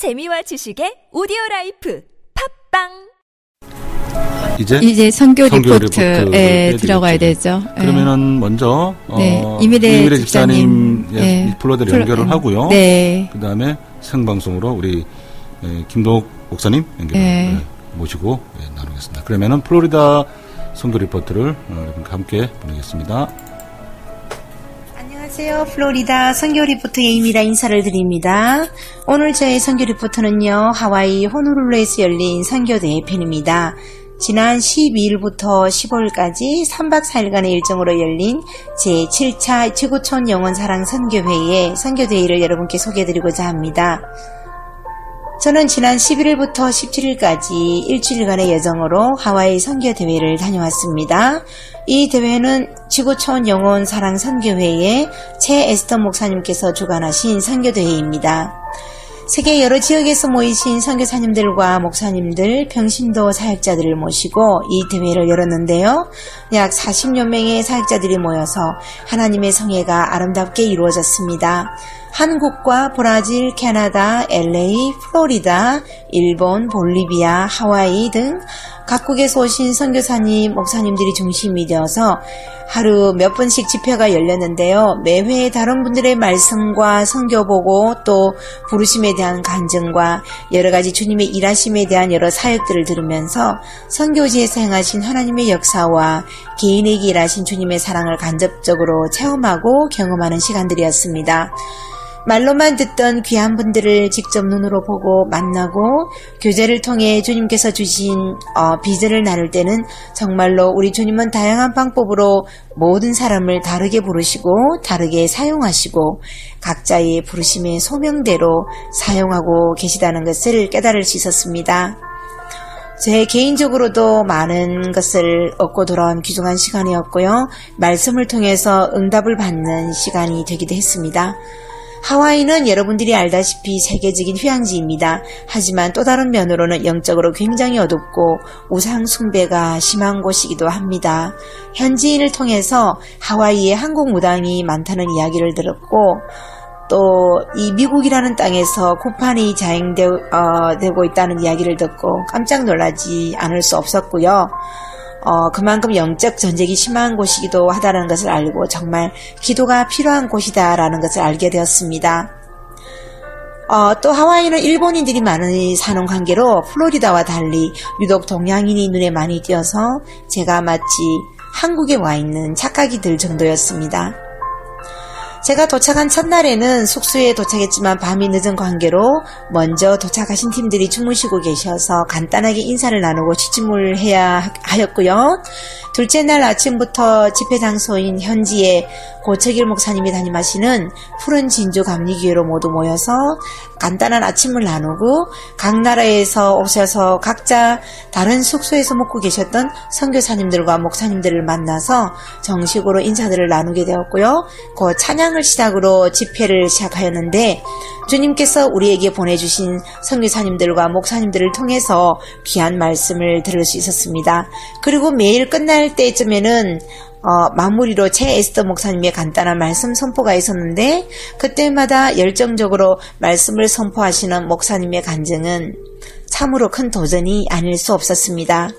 재미와 지식의 오디오 라이프 팟빵 이제 이제 선교, 선교 리포트에 리포트를 들어가야. 되죠. 예. 그러면은 먼저 네, 어, 이미래 이미래 집사님, 집사님 예. 예, 플로드를 플로- 연결을 음, 하고요. 네. 그다음에 생방송으로 우리 예, 김동욱 목사님 연결을 네. 예, 모시고 예, 나누겠습니다. 그러면은 플로리다 선교 리포트를 어, 여러분과 함께 보내겠습니다. 안녕하세요. 플로리다 선교 리포터 예임이라 인사를 드립니다. 오늘 저의 선교 리포터는요, 하와이 호노룰루에서 열린 선교대회 편입니다. 지난 12일부터 15일까지 3박 4일간의 일정으로 열린 제7차 지구촌 영원사랑 선교회의 선교대회를 여러분께 소개해드리고자 합니다. 저는 지난 11일부터 17일까지 일주일간의 여정으로 하와이 선교 대회를 다녀왔습니다. 이 대회는 지구촌 영혼 사랑 선교회의 최 에스터 목사님께서 주관하신 선교 대회입니다. 세계 여러 지역에서 모이신 선교사님들과 목사님들, 평신도 사역자들을 모시고 이 대회를 열었는데요. 약 40여 명의 사역자들이 모여서 하나님의 성회가 아름답게 이루어졌습니다. 한국과 브라질, 캐나다, LA, 플로리다, 일본, 볼리비아, 하와이 등 각국에서 오신 선교사님, 목사님들이 중심이 되어서 하루 몇 번씩 집회가 열렸는데요. 매회 다른 분들의 말씀과 선교 보고 또 부르심에 대한 간증과 여러 가지 주님의 일하심에 대한 여러 사역들을 들으면서 선교지에서 행하신 하나님의 역사와 개인에게 일하신 주님의 사랑을 간접적으로 체험하고 경험하는 시간들이었습니다. 말로만 듣던 귀한 분들을 직접 눈으로 보고 만나고 교제를 통해 주님께서 주신 어, 비전을 나눌 때는 정말로 우리 주님은 다양한 방법으로 모든 사람을 다르게 부르시고 다르게 사용하시고 각자의 부르심의 소명대로 사용하고 계시다는 것을 깨달을 수 있었습니다. 제 개인적으로도 많은 것을 얻고 돌아온 귀중한 시간이었고요. 말씀을 통해서 응답을 받는 시간이 되기도 했습니다. 하와이는 여러분들이 알다시피 세계적인 휴양지입니다. 하지만 또 다른 면으로는 영적으로 굉장히 어둡고 우상 숭배가 심한 곳이기도 합니다. 현지인을 통해서 하와이에 한국 무당이 많다는 이야기를 들었고 또 이 미국이라는 땅에서 쿠판이 자행되고 있다는 이야기를 듣고 깜짝 놀라지 않을 수 없었고요. 어, 그만큼 영적 전쟁이 심한 곳이기도 하다는 것을 알고 정말 기도가 필요한 곳이다라는 것을 알게 되었습니다. 어, 또 하와이는 일본인들이 많이 사는 관계로 플로리다와 달리 유독 동양인이 눈에 많이 띄어서 제가 마치 한국에 와 있는 착각이 들 정도였습니다. 제가 도착한 첫날에는 숙소에 도착했지만 밤이 늦은 관계로 먼저 도착하신 팀들이 주무시고 계셔서 간단하게 인사를 나누고 취침을 해야 하였고요. 둘째 날 아침부터 집회 장소인 현지에 고책일 목사님이 담임하시는 푸른 진주 감리교회로 모두 모여서 간단한 아침을 나누고 각 나라에서 오셔서 각자 다른 숙소에서 묵고 계셨던 선교사님들과 목사님들을 만나서 정식으로 인사들을 나누게 되었고요. 그 찬양을 시작으로 집회를 시작하였는데 주님께서 우리에게 보내주신 선교사님들과 목사님들을 통해서 귀한 말씀을 들을 수 있었습니다. 그리고 매일 끝날 때쯤에는 어, 마무리로 최 에스더 목사님의 간단한 말씀 선포가 있었는데 그때마다 열정적으로 말씀을 선포하시는 목사님의 간증은 참으로 큰 도전이 아닐 수 없었습니다.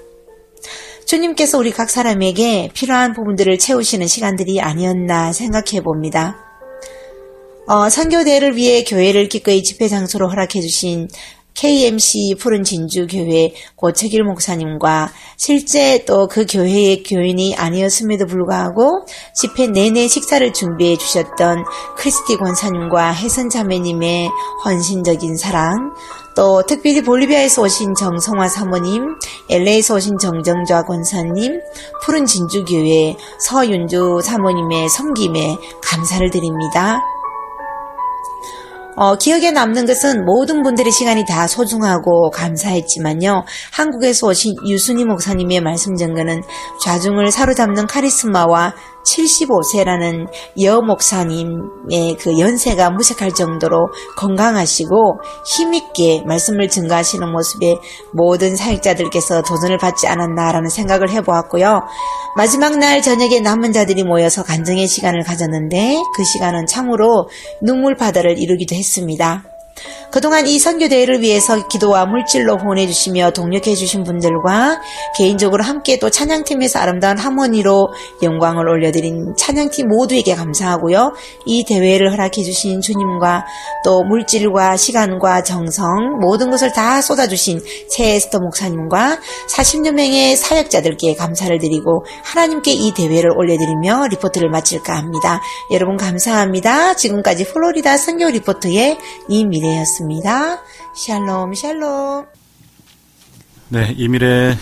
주님께서 우리 각 사람에게 필요한 부분들을 채우시는 시간들이 아니었나 생각해 봅니다. 어, 선교대를 위해 교회를 기꺼이 집회 장소로 허락해 주신 KMC 푸른 진주 교회 고책일 목사님과 실제 또 그 교회의 교인이 아니었음에도 불구하고 집회 내내 식사를 준비해 주셨던 크리스티 권사님과 혜선 자매님의 헌신적인 사랑, 또 특별히 볼리비아에서 오신 정성화 사모님, LA에서 오신 정정좌 권사님, 푸른 진주 교회 서윤주 사모님의 섬김에 감사를 드립니다. 어, 기억에 남는 것은 모든 분들의 시간이 다 소중하고 감사했지만요. 한국에서 오신 유순희 목사님의 말씀 전거는 좌중을 사로잡는 카리스마와 75세라는 여 목사님의 그 연세가 무색할 정도로 건강하시고 힘있게 말씀을 증가하시는 모습에 모든 사역자들께서 도전을 받지 않았나라는 생각을 해보았고요. 마지막 날 저녁에 남은 자들이 모여서 간증의 시간을 가졌는데 그 시간은 참으로 눈물 바다를 이루기도 했습니다. 그동안 이 선교대회를 위해서 기도와 물질로 후원해주시며 동력해주신 분들과 개인적으로 함께 또 찬양팀에서 아름다운 하모니로 영광을 올려드린 찬양팀 모두에게 감사하고요. 이 대회를 허락해주신 주님과 또 물질과 시간과 정성 모든 것을 다 쏟아주신 최에스터 목사님과 40여 명의 사역자들께 감사를 드리고 하나님께 이 대회를 올려드리며 리포트를 마칠까 합니다. 여러분 감사합니다. 지금까지 플로리다 선교 리포트의 이미래였습니다. 샬롬 샬롬. 네, 이미래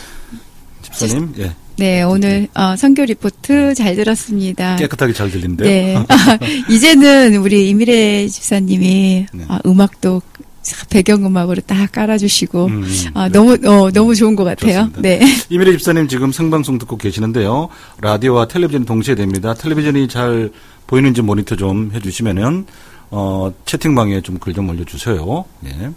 집사님, 예. 네, 오늘 어, 선교 리포트 잘 들었습니다. 깨끗하게 잘 들리는데요. 네. 아, 이제는 우리 이미래 집사님이 네. 아, 음악도 배경음악으로 딱 깔아주시고 음, 아, 네. 너무 어, 너무 좋은 것 같아요. 좋습니다. 네. 이미래 집사님 지금 생방송 듣고 계시는데요. 라디오와 텔레비전이 동시에 됩니다. 텔레비전이 잘 보이는지 모니터 좀 해주시면은 어, 채팅방에 좀 글좀 올려주세요. 예.